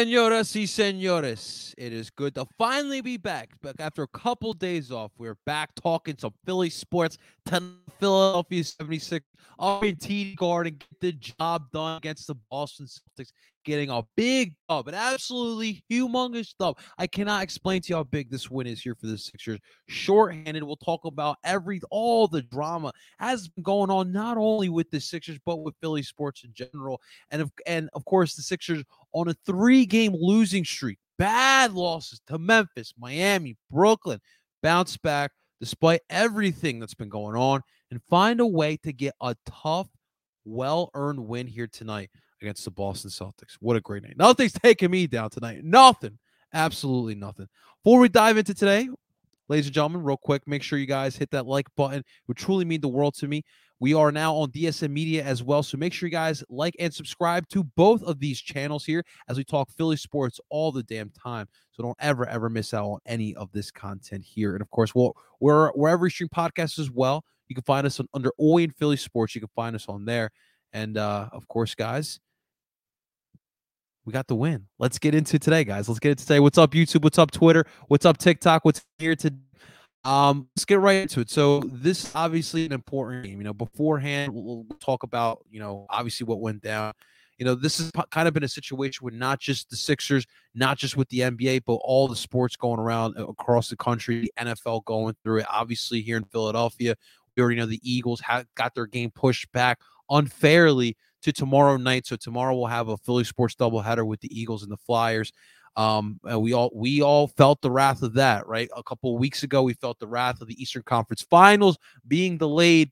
Senoras y senores, it is good to finally be back. But after a couple days off, we're back talking some Philly sports Philadelphia 76 up in TD Garden, get the job done against the Boston Celtics, getting a big dub, an absolutely humongous dub. I cannot explain to you how big this win is here for the Sixers. Shorthanded, we'll talk about every all the drama has been going on not only with the Sixers but with Philly sports in general, and of and of course the Sixers on a three-game losing streak, bad losses to Memphis, Miami, Brooklyn, bounce back despite everything that's been going on and find a way to get a tough, well earned win here tonight against the Boston Celtics. What a great night. Nothing's taking me down tonight. Nothing. Absolutely nothing. Before we dive into today, ladies and gentlemen, real quick, make sure you guys hit that like button. It would truly mean the world to me. We are now on DSM Media as well. So make sure you guys like and subscribe to both of these channels here as we talk Philly sports all the damn time. So don't ever, ever miss out on any of this content here. And of course, we'll, we're wherever you stream podcasts as well. You can find us on, under Oi and Philly Sports. You can find us on there. And uh, of course, guys, we got the win. Let's get into today, guys. Let's get into today. What's up, YouTube? What's up, Twitter? What's up, TikTok? What's here today? Um, let's get right into it. So this is obviously an important game. You know, beforehand we'll, talk about you know obviously what went down. You know, this has kind of been a situation with not just the Sixers, not just with the NBA, but all the sports going around uh, across the country. The NFL going through it. Obviously, here in Philadelphia, we already know the Eagles have got their game pushed back unfairly to tomorrow night. So tomorrow we'll have a Philly sports doubleheader with the Eagles and the Flyers. Um, we all we all felt the wrath of that, right? A couple weeks ago, we felt the wrath of the Eastern Conference Finals being delayed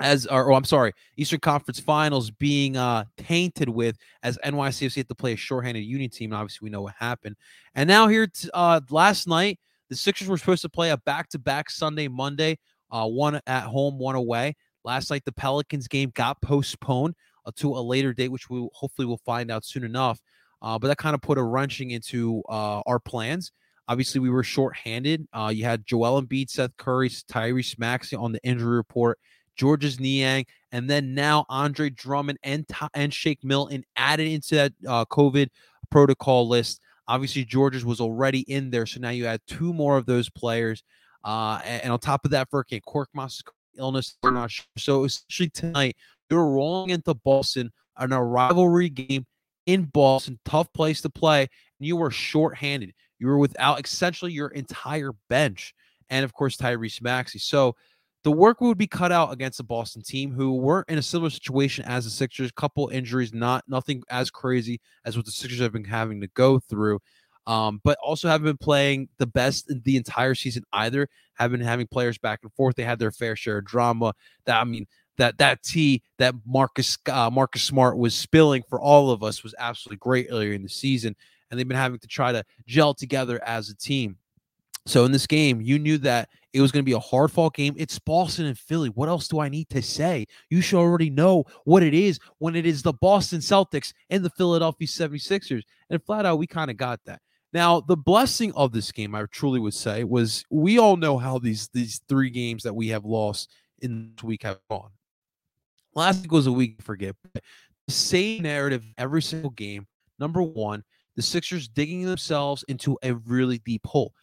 as or oh, I'm sorry, Eastern Conference Finals being uh tainted with as NYCFC had to play a shorthanded Union team. And obviously, we know what happened. And now here, t- uh, last night, the Sixers were supposed to play a back-to-back Sunday, Monday, uh, one at home, one away. Last night, the Pelicans game got postponed uh, to a later date, which we hopefully will find out soon enough. Uh, but that kind of put a wrenching into uh, our plans. Obviously, we were shorthanded. Uh, you had Joel Embiid, Seth Curry, Tyrese Maxey on the injury report, Georges Niang, and then now Andre Drummond and and Shake Milton added into that uh, COVID protocol list. Obviously, Georges was already in there, so now you add two more of those players. Uh, and, and, on top of that, for Korkmaz illness, we're not sure. So essentially tonight, you're rolling into Boston on a rivalry game in Boston, tough place to play, and you were shorthanded. You were without essentially your entire bench, and of course Tyrese Maxey. So the work would be cut out against the Boston team, who weren't in a similar situation as the Sixers. Couple injuries, not nothing as crazy as what the Sixers have been having to go through. Um, but also haven't been playing the best in the entire season either. Have been having players back and forth. They had their fair share of drama. That I mean, that that tea that Marcus uh, Marcus Smart was spilling for all of us was absolutely great earlier in the season, and they've been having to try to gel together as a team. So in this game, you knew that it was going to be a hard fought game. It's Boston and Philly. What else do I need to say? You should already know what it is when it is the Boston Celtics and the Philadelphia 76ers. And flat out, we kind of got that. Now, the blessing of this game, I truly would say, was we all know how these these three games that we have lost in this week have gone. Last week was a week forget. But the same narrative every single game. Number one, the Sixers digging themselves into a really deep hole.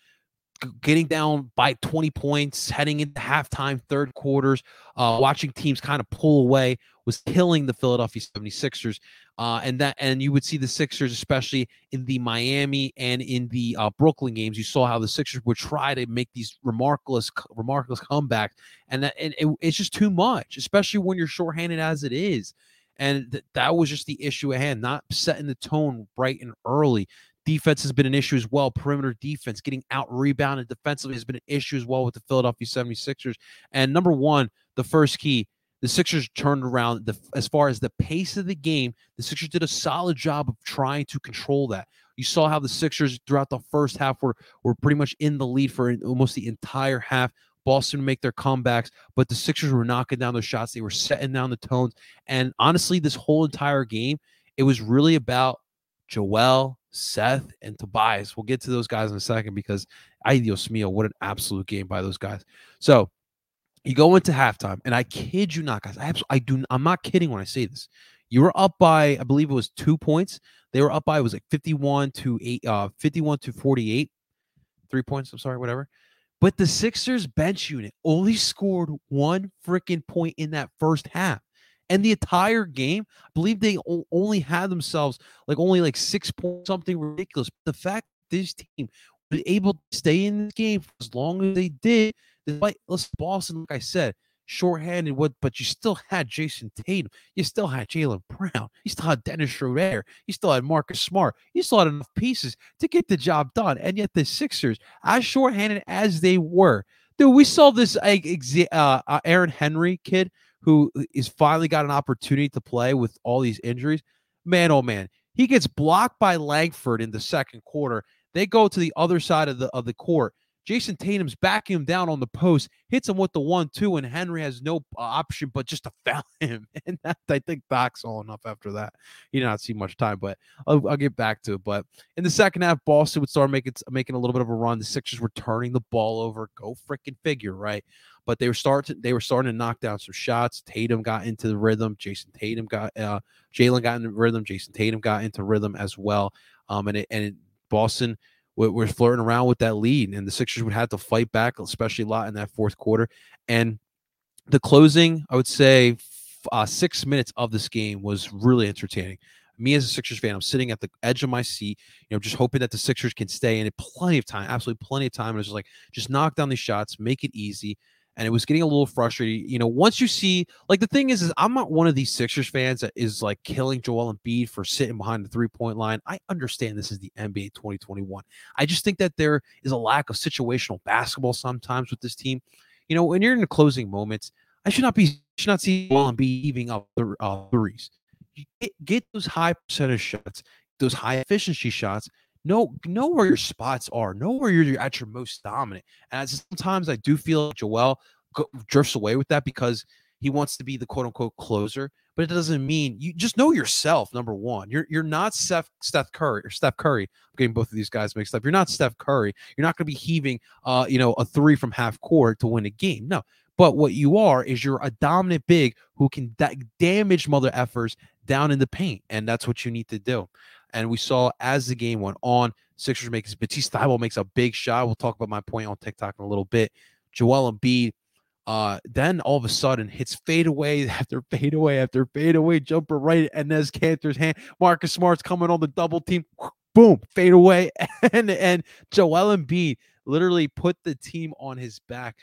Getting down by 20 points, heading into halftime, third quarters, uh, watching teams kind of pull away was killing the Philadelphia 76ers. Uh, and that and you would see the Sixers, especially in the Miami and in the uh, Brooklyn games. You saw how the Sixers would try to make these remarkable, remarkable comebacks, and that and it, it's just too much, especially when you're shorthanded as it is. And th- that was just the issue at hand, not setting the tone bright and early. Defense has been an issue as well. Perimeter defense, getting out rebounded defensively has been an issue as well with the Philadelphia 76ers. And number one, the first key the Sixers turned around the, as far as the pace of the game. The Sixers did a solid job of trying to control that. You saw how the Sixers throughout the first half were were pretty much in the lead for almost the entire half. Boston make their comebacks, but the Sixers were knocking down their shots. They were setting down the tones. And honestly, this whole entire game, it was really about Joel, Seth, and Tobias. We'll get to those guys in a second because I Dios mío, what an absolute game by those guys. So you go into halftime, and I kid you not, guys. I, I do. I'm not kidding when I say this. You were up by, I believe it was two points. They were up by it was like 51 to 8 uh 51 to 48. Three points, I'm sorry, whatever. But the Sixers bench unit only scored one freaking point in that first half. And the entire game, I believe they o- only had themselves like only like six points, something ridiculous. But the fact this team was able to stay in this game for as long as they did, despite listen, Boston, like I said, shorthanded, what but you still had Jayson Tatum, you still had Jaylen Brown, you still had Dennis Schroeder, you still had Marcus Smart, you still had enough pieces to get the job done. And yet the Sixers, as shorthanded as they were, dude, we saw this uh, uh, Aaron Henry kid who is finally got an opportunity to play with all these injuries. Man, oh man, he gets blocked by Langford in the second quarter. They go to the other side of the of the court. Jayson Tatum's backing him down on the post, hits him with the one two, and Henry has no option but just to foul him. And that, I think backs all enough after that. He did not see much time, but I'll, I'll, get back to it. But in the second half, Boston would start making making a little bit of a run. The Sixers were turning the ball over. Go freaking figure, right? But they were starting they were starting to knock down some shots. Tatum got into the rhythm. Jayson Tatum got uh Jaylen got into rhythm. Jayson Tatum got into rhythm as well. Um, and it, and it, Boston we're flirting around with that lead, and the Sixers would have to fight back, especially a lot in that fourth quarter. And the closing, I would say, uh, six minutes of this game was really entertaining. Me as a Sixers fan, I'm sitting at the edge of my seat, you know, just hoping that the Sixers can stay in it. Plenty of time, absolutely plenty of time. And it's just like, just knock down these shots, make it easy and it was getting a little frustrating. You know, once you see, like, the thing is, is I'm not one of these Sixers fans that is like killing Joel Embiid for sitting behind the three point line. I understand this is the NBA 2021. I just think that there is a lack of situational basketball sometimes with this team. You know, when you're in the closing moments, I should not be should not see Joel Embiid heaving up the uh, threes. Get, get those high percentage shots, those high efficiency shots, know know where your spots are, know where you're at your most dominant. And sometimes I do feel like Joel drifts away with that because he wants to be the quote unquote closer, but it doesn't mean you just know yourself. Number one, you're you're not Steph Steph Curry or Steph Curry. I'm getting both of these guys mixed up. You're not Steph Curry. You're not going to be heaving, uh, you know, a three from half court to win a game. No, but what you are is you're a dominant big who can da- damage mother effers down in the paint, and that's what you need to do. And we saw as the game went on, Sixers makes Matisse Thybulle makes a big shot. We'll talk about my point on TikTok in a little bit. Joel Embiid, uh, then all of a sudden hits fadeaway after fadeaway after fadeaway jumper right at Enes Kanter's hand. Marcus Smart's coming on the double team. Boom, fade away. And and Joel Embiid literally put the team on his back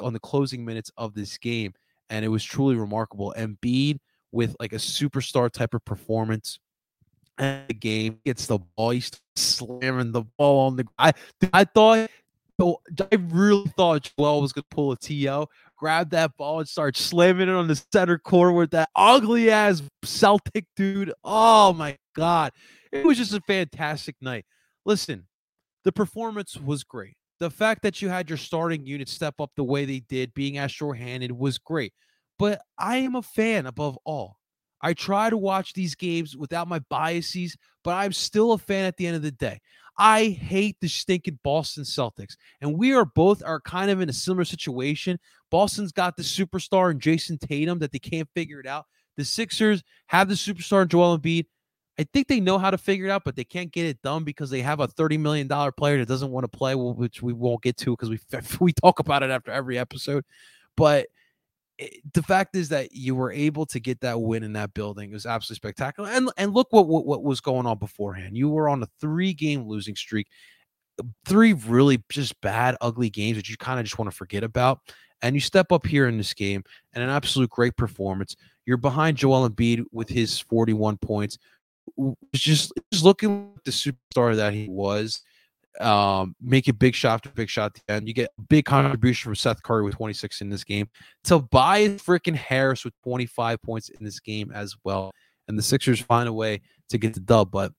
on the closing minutes of this game. And it was truly remarkable. Embiid with like a superstar type of performance the game, gets the ball, he's slamming the ball on the. I I thought, I really thought Joel was gonna pull a to, grab that ball and start slamming it on the center court with that ugly ass Celtic dude. Oh my god, it was just a fantastic night. Listen, the performance was great. The fact that you had your starting unit step up the way they did, being as short-handed, was great. But I am a fan above all. I try to watch these games without my biases, but I'm still a fan at the end of the day. I hate the stinking Boston Celtics, and we are both are kind of in a similar situation. Boston's got the superstar in Jayson Tatum that they can't figure it out. The Sixers have the superstar in Joel Embiid. I think they know how to figure it out, but they can't get it done because they have a $30 million player that doesn't want to play, which we won't get to because we we talk about it after every episode. But Eh, the fact is that you were able to get that win in that building. It was absolutely spectacular. And and look what, what what was going on beforehand. You were on a three game losing streak, uh, three really just bad, ugly games that you kind of just want to forget about. And you step up here in this game and an absolute great performance. You're behind Joel Embiid with his 41 points. Just just looking like the superstar that he was um, make it big shot after big shot end. You get a big contribution from Seth Curry with 26 in this game. Tobias freaking Harris with 25 points in this game as well. And the Sixers find a way to get the dub. But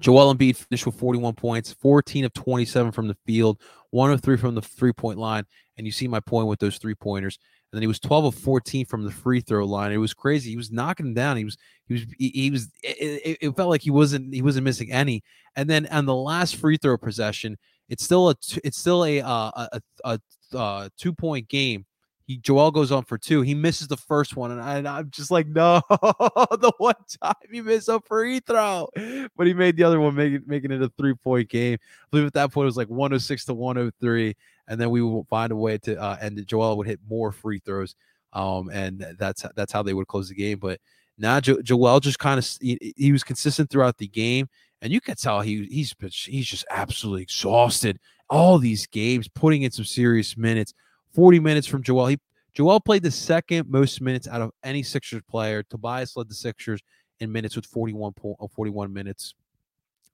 Joel Embiid finished with 41 points, 14 of 27 from the field, one of three from the three point line. And you see my point with those three pointers and then he was 12 of 14 from the free throw line. It was crazy. He was knocking them down. He was he was he, he was it, it, felt like he wasn't he wasn't missing any. And then on the last free throw possession, it's still a it's still a uh, a, a, a, a two point game. He He Joel goes on for two. He misses the first one, and, I, am just like, no, the one time he missed a free throw, but he made the other one, making making it a three point game. I believe at that point it was like 106 to 103, and then we would find a way to uh, it. Joel would hit more free throws, um, and that's that's how they would close the game. But now jo- Joel just kind of he, he was consistent throughout the game and you could tell he he's he's just absolutely exhausted. All these games, putting in some serious minutes. Forty minutes from Joel. He Joel played the second most minutes out of any Sixers player. Tobias led the Sixers in minutes with 41 point, uh, 41 minutes.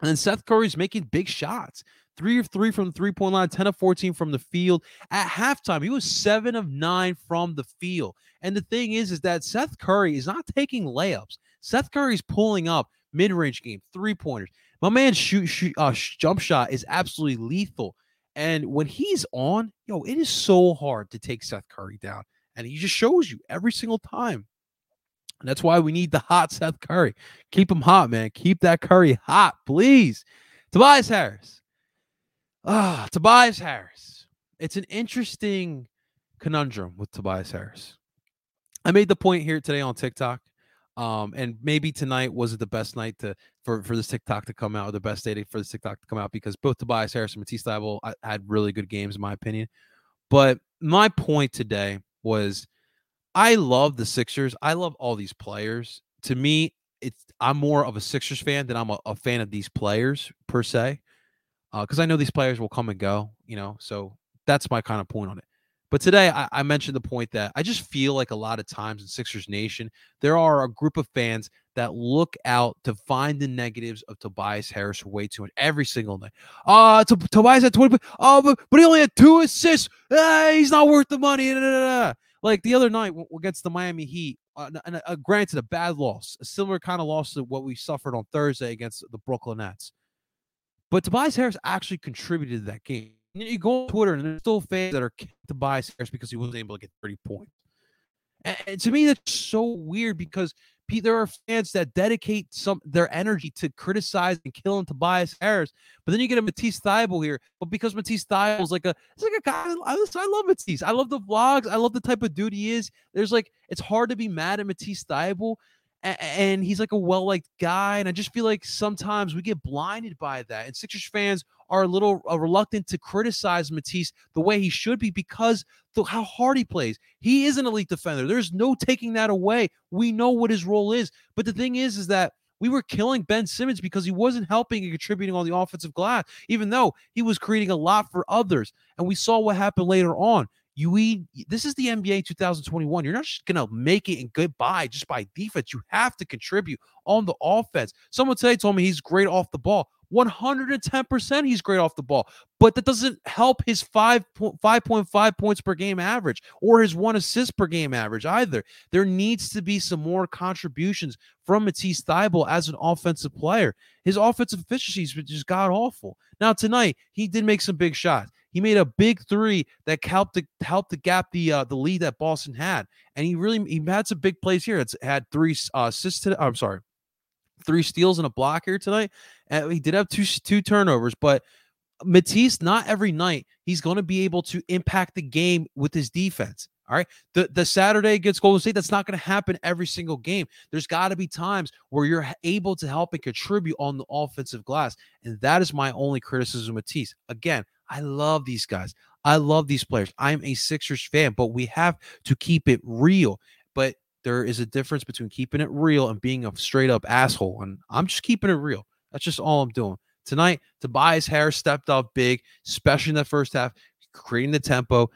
And then Seth Curry's making big shots. Three of three from three point line, 10 of 14 from the field. At halftime, he was seven of nine from the field. And the thing is, is that Seth Curry is not taking layups. Seth Curry's pulling up mid range game, three pointers. My man shoot, shoot uh, jump shot is absolutely lethal. And when he's on, yo, it is so hard to take Seth Curry down. And he just shows you every single time. And that's why we need the hot Seth Curry. Keep him hot, man. Keep that Curry hot, please. Tobias Harris. Ah, Tobias Harris. It's an interesting conundrum with Tobias Harris. I made the point here today on TikTok um, and maybe tonight wasn't the best night to for for this TikTok to come out, or the best day for this TikTok to come out because both Tobias Harris and Matisse Thybulle had really good games, in my opinion. But my point today was, I love the Sixers. I love all these players. To me, it's I'm more of a Sixers fan than I'm a, a fan of these players per se, because uh, I know these players will come and go. You know, so that's my kind of point on it. But today, I, I, mentioned the point that I just feel like a lot of times in Sixers Nation, there are a group of fans that look out to find the negatives of Tobias Harris way too much every single night. Uh, to, Tobias had 20, oh, but, but he only had two assists. Ah, he's not worth the money. Like the other night against the Miami Heat, uh, and uh, granted, a bad loss, a similar kind of loss to what we suffered on Thursday against the Brooklyn Nets. But Tobias Harris actually contributed to that game. You go on Twitter and there's still fans that are to buy Harris because he wasn't able to get 30 points. And, and to me, that's so weird because there are fans that dedicate some their energy to criticize and killing Tobias Harris, but then you get a Matisse Thybulle here. But because Matisse is like a, it's like a guy. I, I love Matisse. I love the vlogs. I love the type of dude he is. There's like, it's hard to be mad at Matisse Thybulle and he's like a well liked guy. And I just feel like sometimes we get blinded by that. And Sixers fans are a little uh, reluctant to criticize Matisse the way he should be because the, how hard he plays. He is an elite defender. There's no taking that away. We know what his role is. But the thing is, is that we were killing Ben Simmons because he wasn't helping and contributing on the offensive glass, even though he was creating a lot for others. And we saw what happened later on. You this is the NBA 2021. You're not just gonna make it and goodbye just by defense. You have to contribute on the offense. Someone today told me he's great off the ball. 110% he's great off the ball, but that doesn't help his 5 5.5 points per game average or his one assist per game average either. There needs to be some more contributions from Matisse Thybulle as an offensive player. His offensive efficiency is just god awful. Now tonight he did make some big shots. He made a big three that helped to help to gap the uh, the lead that Boston had, and he really he had some big plays here. It's had three uh, assists. To, I'm sorry, three steals and a block here tonight. And he did have two two turnovers, but Matisse, not every night he's going to be able to impact the game with his defense. All right. The the Saturday against Golden State, that's not going to happen every single game. There's got to be times where you're able to help and contribute on the offensive glass. And that is my only criticism of Matisse. Again, I love these guys. I love these players. I'm a Sixers fan, but we have to keep it real. But there is a difference between keeping it real and being a straight up asshole. And I'm just keeping it real. That's just all I'm doing. Tonight, Tobias Harris stepped up big, especially in the first half, creating the tempo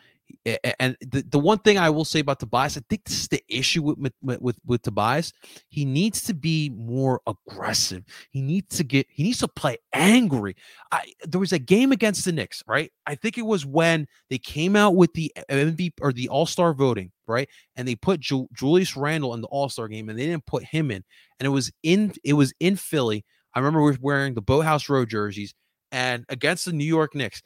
and the, the one thing I will say about Tobias, I think this is the issue with, with with Tobias. He needs to be more aggressive. He needs to get. He needs to play angry. I, there was a game against the Knicks, right? I think it was when they came out with the MVP or the All Star voting, right? And they put Ju- Julius Randle in the All Star game, and they didn't put him in. And it was in it was in Philly. I remember we were wearing the Boathouse Row jerseys, and against the New York Knicks.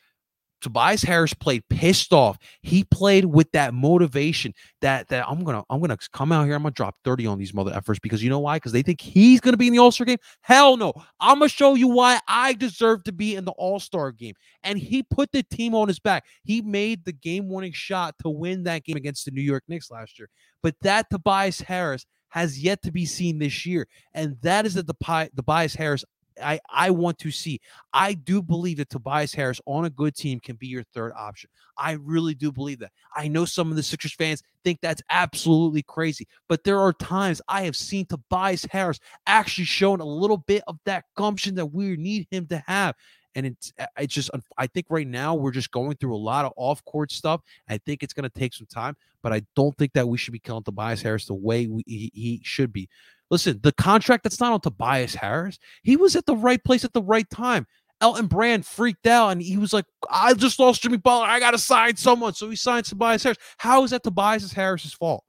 Tobias Harris played pissed off. He played with that motivation that that I'm gonna I'm gonna come out here. I'm gonna drop 30 on these mother effers because you know why? Because they think he's gonna be in the All Star game. Hell no! I'm gonna show you why I deserve to be in the All Star game. And he put the team on his back. He made the game winning shot to win that game against the New York Knicks last year. But that Tobias Harris has yet to be seen this year, and that is the Tobias Harris I, I want to see. I do believe that Tobias Harris on a good team can be your third option. I really do believe that. I know some of the Sixers fans think that's absolutely crazy, but there are times I have seen Tobias Harris actually showing a little bit of that gumption that we need him to have. And it's it's just I think right now we're just going through a lot of off court stuff. I think it's going to take some time, but I don't think that we should be killing Tobias Harris the way we, he, he should be. Listen, the contract that's not on Tobias Harris. He was at the right place at the right time. Elton Brand freaked out and he was like, I just lost Jimmy Butler. I got to sign someone. So he signed Tobias Harris. How is that Tobias Harris's fault?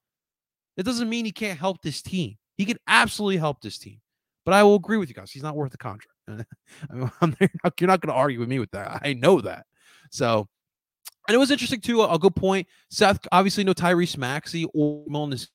It doesn't mean he can't help this team. He can absolutely help this team. But I will agree with you guys. He's not worth the contract. I mean, you're not going to argue with me with that. I know that. So and it was interesting too. A, good point. Seth, obviously, no Tyrese Maxey or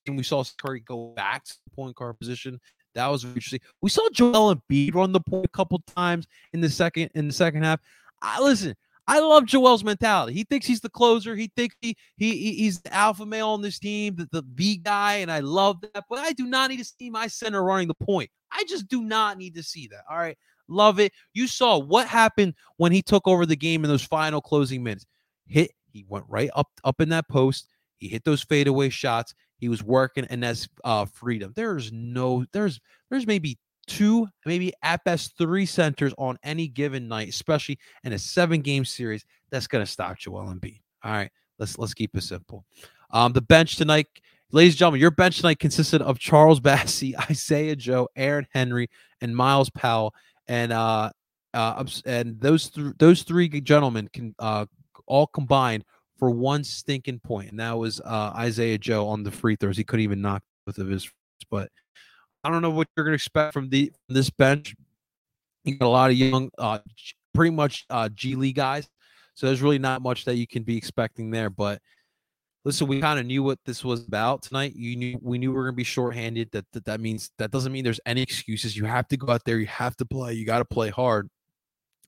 game. We saw Curry go back to the point guard position. That was interesting. We saw Joel Embiid run the point a couple times in the second in the second half. I listen. I love Joel's mentality. He thinks he's the closer. He thinks he, he he's the alpha male on this team, the, the B guy, and I love that. But I do not need to see my center running the point. I just do not need to see that. All right. Love it. You saw what happened when he took over the game in those final closing minutes hit. He went right up up in that post. He hit those fadeaway shots. He was working, and that's uh, freedom. There's no, there's, there's maybe two, maybe at best three centers on any given night, especially in a seven game series. That's gonna stop Joel Embiid. All right, let's let's keep it simple. Um, the bench tonight, ladies and gentlemen, your bench tonight consisted of Charles Bassey, Isaiah Joe, Aaron Henry, and Myles Powell. And uh, uh, and those th- those three gentlemen can uh all combined for one stinking point, and that was uh, Isaiah Joe on the free throws. He couldn't even knock both of his, but I don't know what you're going to expect from the from this bench. You got a lot of young, uh, pretty much uh, G League guys, so there's really not much that you can be expecting there. But listen, we kind of knew what this was about tonight. You knew we knew we were going to be shorthanded. That, that that means that doesn't mean there's any excuses. You have to go out there. You have to play. You got to play hard.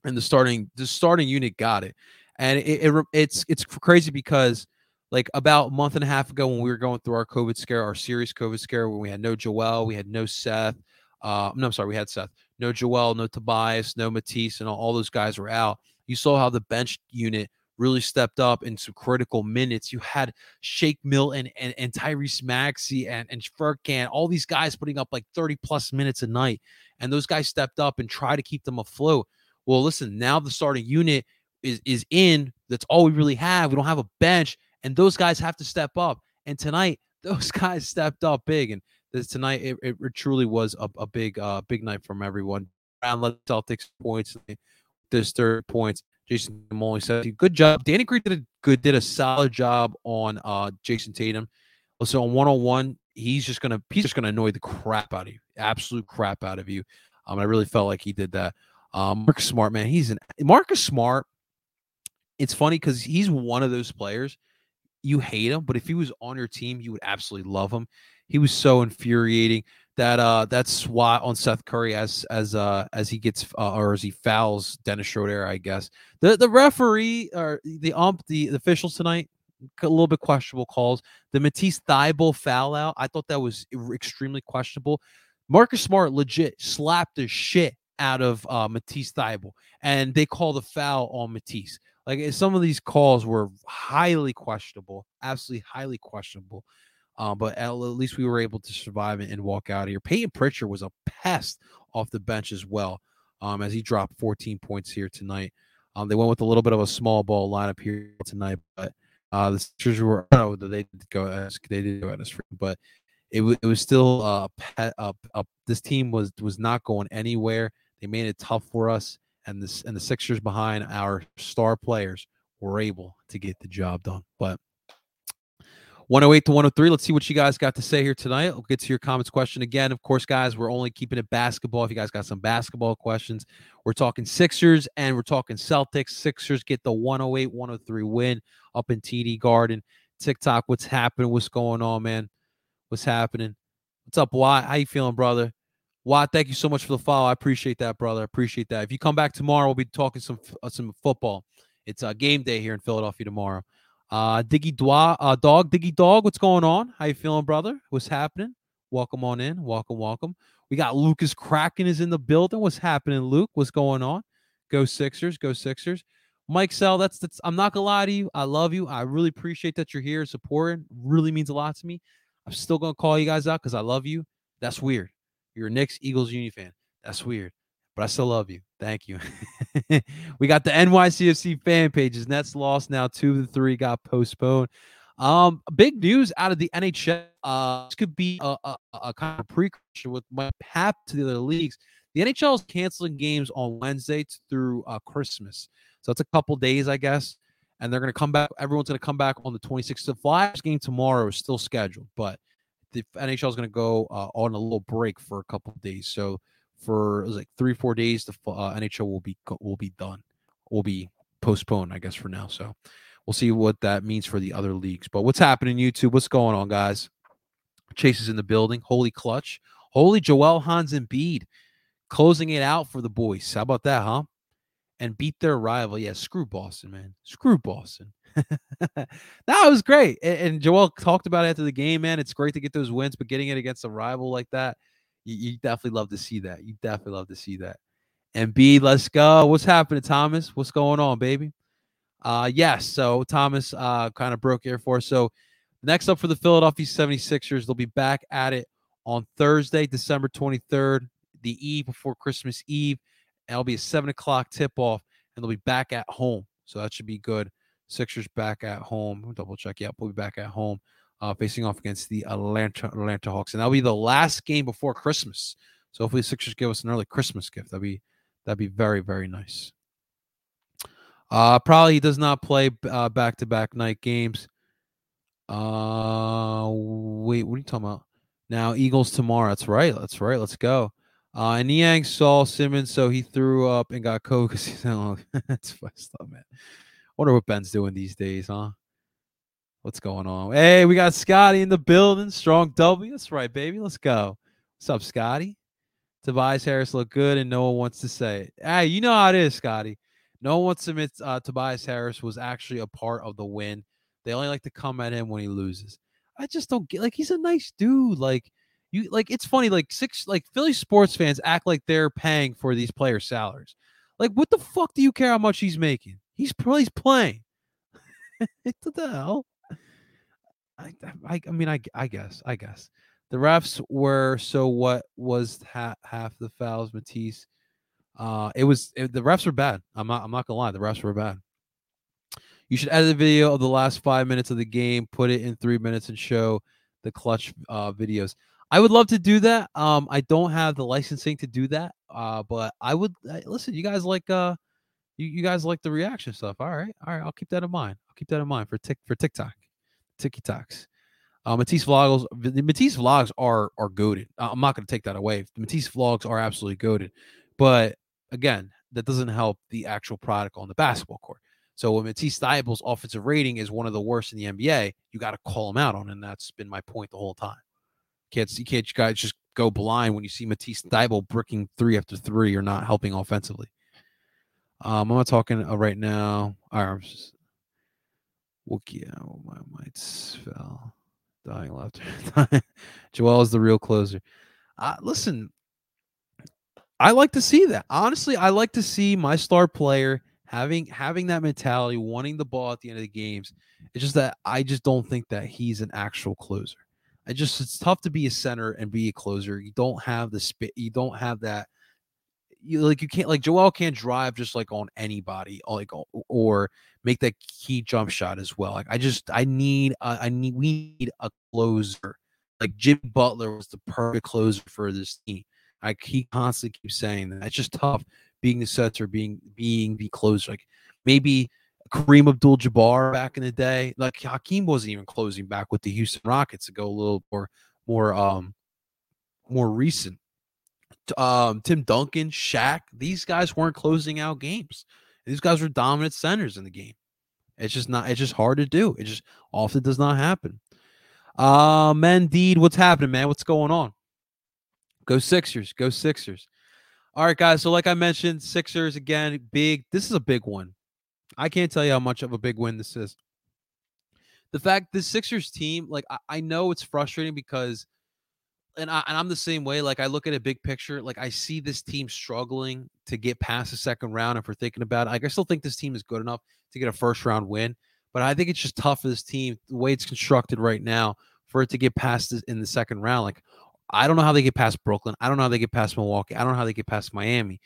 And the starting the starting unit got it and it, it, it's it's crazy because like about a month and a half ago when we were going through our COVID scare, our serious COVID scare, when we had no Joel, we had no Seth. Uh, no, I'm sorry, we had Seth, no Joel, no Tobias, no Matisse, and all, all those guys were out. You saw how the bench unit really stepped up in some critical minutes. You had Shake Milton and, and Tyrese Maxey and, and Furkan, all these guys putting up like 30 plus minutes a night. And those guys stepped up and tried to keep them afloat. Well, listen, now the starting unit is is in. That's all we really have. We don't have a bench, and those guys have to step up. And tonight, those guys stepped up big. And this tonight, it, it, truly was a, a big uh big night from everyone. Brown led Celtics points. This third points. Jason Molly said, "Good job." Danny Green did a good, did a solid job on uh Jayson Tatum. Also on one on one, he's just gonna he's just gonna annoy the crap out of you, absolute crap out of you. Um, I really felt like he did that. Um, Marcus Smart, man, he's an Marcus Smart it's funny because he's one of those players you hate him, but if he was on your team, you would absolutely love him. He was so infuriating that uh that swat on Seth Curry as as uh as he gets uh, or as he fouls Dennis Schroeder, I guess. The the referee or the ump the, the officials tonight a little bit questionable calls. The Matisse Thybulle foul out, I thought that was extremely questionable. Marcus Smart legit slapped the shit out of uh, Matisse Thybulle, and they call the foul on Matisse. Like eh, some of these calls were highly questionable, absolutely highly questionable. Uh, but at least we were able to survive and walk out of here. Payton Pritchard was a pest off the bench as well, um, as he dropped 14 points here tonight. Um, they went with a little bit of a small ball lineup here tonight, but uh, the Sixers were I they did go as they did go as but it, w- it was still uh, pet, uh, this team was was not going anywhere. They made it tough for us and this and the Sixers behind our star players were able to get the job done. But 108 to 103. Let's see what you guys got to say here tonight. We'll get to your comments question again. Of course, guys, we're only keeping it basketball. If you guys got some basketball questions, we're talking Sixers and we're talking Celtics. Sixers get the 108 103 win up in TD Garden. TikTok, what's happening? What's going on, man? What's happening? What's up, Why? How you feeling, brother? Watt, thank you so much for the follow. I appreciate that, brother. I appreciate that. If you come back tomorrow, we'll be talking some uh, some football. It's a uh, game day here in Philadelphia tomorrow. Uh, Diggy Dwa, uh, Dog, Diggy Dog, what's going on? How you feeling, brother? What's happening? Welcome on in. Welcome, welcome. We got Lucas Kraken is in the building. What's happening, Luke? What's going on? Go Sixers, go Sixers. Mike Sell, that's that's. I'm not gonna lie to you. I love you. I really appreciate that you're here supporting. Really means a lot to me. I'm still gonna call you guys out because I love you. That's weird. You're a Knicks Eagles Uni fan. That's weird but I still love you. Thank you. we got the NYCFC fan pages. Nets lost now. Two of the three got postponed. Um, big news out of the NHL. Uh, this could be a, a, a kind of precursor with what happened to the other leagues. The NHL is canceling games on Wednesday through uh, Christmas, so it's a couple days, I guess. And they're going to come back. Everyone's going to come back on the 26th. The Flyers game tomorrow is still scheduled, but the NHL is going to go uh, on a little break for a couple days. So for like three four days. The uh, NHL will be will be done, will be postponed, I guess, for now. So we'll see what that means for the other leagues. But what's happening, YouTube? What's going on, guys? Chase is in the building. Holy clutch. Holy Joel Hans Embiid closing it out for the boys. How about that, huh? And beat their rival. Yeah, screw Boston, man. Screw Boston. that was great. And, and Joel talked about it after the game, man. It's great to get those wins, but getting it against a rival like that, you, you definitely love to see that. You definitely love to see that. And B, let's go. What's happening, Thomas? What's going on, baby? Uh, yes. So Thomas uh kind of broke here for us. So next up for the Philadelphia 76ers, they'll be back at it on Thursday, December 23rd, the eve before Christmas Eve. And it'll be a seven o'clock tip off, and they'll be back at home. So that should be good. Sixers back at home. double check. Yep, we'll be back at home uh, facing off against the Atlanta Atlanta Hawks, and that'll be the last game before Christmas. So hopefully, Sixers give us an early Christmas gift. That'd be that'd be very very nice. Uh, probably he does not play back to back night games. Uh, wait, what are you talking about? Now Eagles tomorrow. That's right. That's right. Let's go. Uh, and Niang saw Simmons, so he threw up and got coke. That's fucked up, man. Wonder what Ben's doing these days, huh? What's going on? Hey, we got Scotty in the building. Strong W. That's right, baby. Let's go. What's up, Scotty? Tobias Harris looked good, and no one wants to say it. Hey, you know how it is, Scotty. No one wants to admit uh, Tobias Harris was actually a part of the win. They only like to come at him when he loses. I just don't get like he's a nice dude. Like you like it's funny, like six like Philly sports fans act like they're paying for these players' salaries. Like, what the fuck do you care how much he's making? He's he's playing. what the hell? I, I, I mean, I, I guess, I guess the refs were so. What was ha- half the fouls, Matisse? Uh, it was it, the refs were bad. I'm not, I'm not gonna lie, the refs were bad. You should edit a video of the last five minutes of the game, put it in three minutes, and show the clutch uh, videos. I would love to do that. Um, I don't have the licensing to do that. Uh, but I would listen. You guys like uh, you, you guys like the reaction stuff. All right, all right. I'll keep that in mind. I'll keep that in mind for tick for TikTok. TikToks. Uh, Matisse vlogs, the Matisse vlogs are are goaded. I'm not going to take that away. The Matisse vlogs are absolutely goaded, but again, that doesn't help the actual product on the basketball court. So when Matisse Thybulle's offensive rating is one of the worst in the NBA, you got to call him out on, and that's been my point the whole time. Can't you can't you guys just go blind when you see Matisse Thybulle bricking three after three or not helping offensively. Um, I'm not talking uh, right now. Right, Wookie, oh, my mites fell. Dying left. Joel is the real closer. Uh, listen, I like to see that. Honestly, I like to see my star player having having that mentality, wanting the ball at the end of the games. It's just that I just don't think that he's an actual closer. I just it's tough to be a center and be a closer. You don't have the spit. You don't have that you like you can't like Joel can't drive just like on anybody like or make that key jump shot as well. Like I just I need uh, I need we need a closer. Like Jim Butler was the perfect closer for this team. I he constantly keeps saying that. It's just tough being the center, being being the closer. Like maybe Kareem Abdul Jabbar back in the day. Like Hakeem wasn't even closing back with the Houston Rockets to go a little more more um more recent. Um, Tim Duncan, Shaq, these guys weren't closing out games. These guys were dominant centers in the game. It's just not. It's just hard to do. It just often does not happen. Uh, Mendeed, what's happening, man? What's going on? Go Sixers. Go Sixers. All right, guys. So, like I mentioned, Sixers again, big. This is a big one. I can't tell you how much of a big win this is. The fact the Sixers team, like I, I know it's frustrating because and, I, and I'm the same way. Like I look at a big picture, like I see this team struggling to get past the second round. If we're thinking about it, like I still think this team is good enough to get a first round win, but I think it's just tough for this team the way it's constructed right now for it to get past this in the second round. Like I don't know how they get past Brooklyn. I don't know how they get past Milwaukee. I don't know how they get past Miami.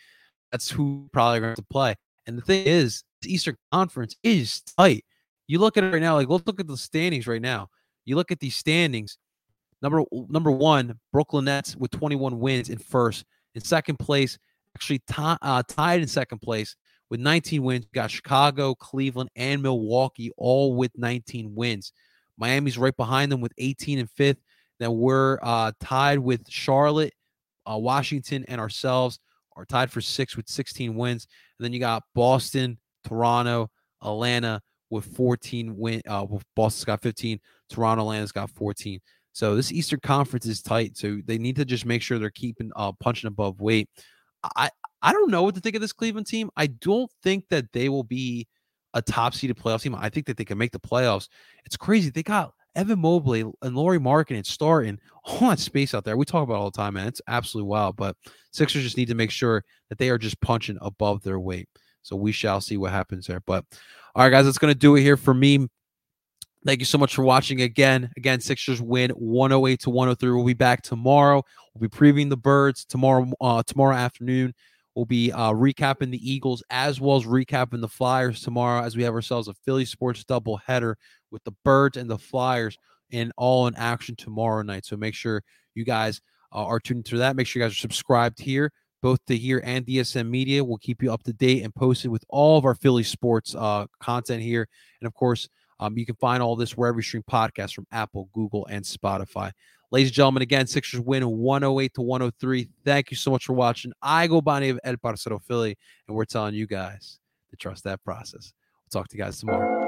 That's who probably going to play. And the thing is, the Eastern Conference is tight. You look at it right now. Like let's look at the standings right now. You look at these standings Number number one, Brooklyn Nets with 21 wins in first. In second place, actually t- uh, tied in second place with 19 wins. Got Chicago, Cleveland, and Milwaukee all with 19 wins. Miami's right behind them with 18 and fifth. Then we're uh, tied with Charlotte, uh, Washington, and ourselves are tied for six with 16 wins. And then you got Boston, Toronto, Atlanta with 14 win. Uh, Boston's got 15. Toronto, Atlanta's got 14. So this Eastern Conference is tight. So they need to just make sure they're keeping uh, punching above weight. I I don't know what to think of this Cleveland team. I don't think that they will be a top seeded playoff team. I think that they can make the playoffs. It's crazy. They got Evan Mobley and Lauri Markkanen starting all that space out there. We talk about all the time, man. It's absolutely wild. But Sixers just need to make sure that they are just punching above their weight. So we shall see what happens there. But all right, guys, that's going to do it here for me. Thank you so much for watching again. Again, Sixers win 108 to 103. We'll be back tomorrow. We'll be previewing the birds tomorrow. Uh, tomorrow afternoon, we'll be uh, recapping the Eagles as well as recapping the Flyers tomorrow as we have ourselves a Philly sports double header with the birds and the Flyers and all in action tomorrow night. So make sure you guys uh, are tuned to that. Make sure you guys are subscribed here, both to here and DSM Media. We'll keep you up to date and posted with all of our Philly sports uh, content here, and of course um, you can find all this wherever you stream podcasts from Apple, Google, and Spotify. Ladies and gentlemen, again, Sixers win 108 to 103. Thank you so much for watching. I go by name of El Parcero Philly, and we're telling you guys to trust that process. We'll talk to you guys tomorrow.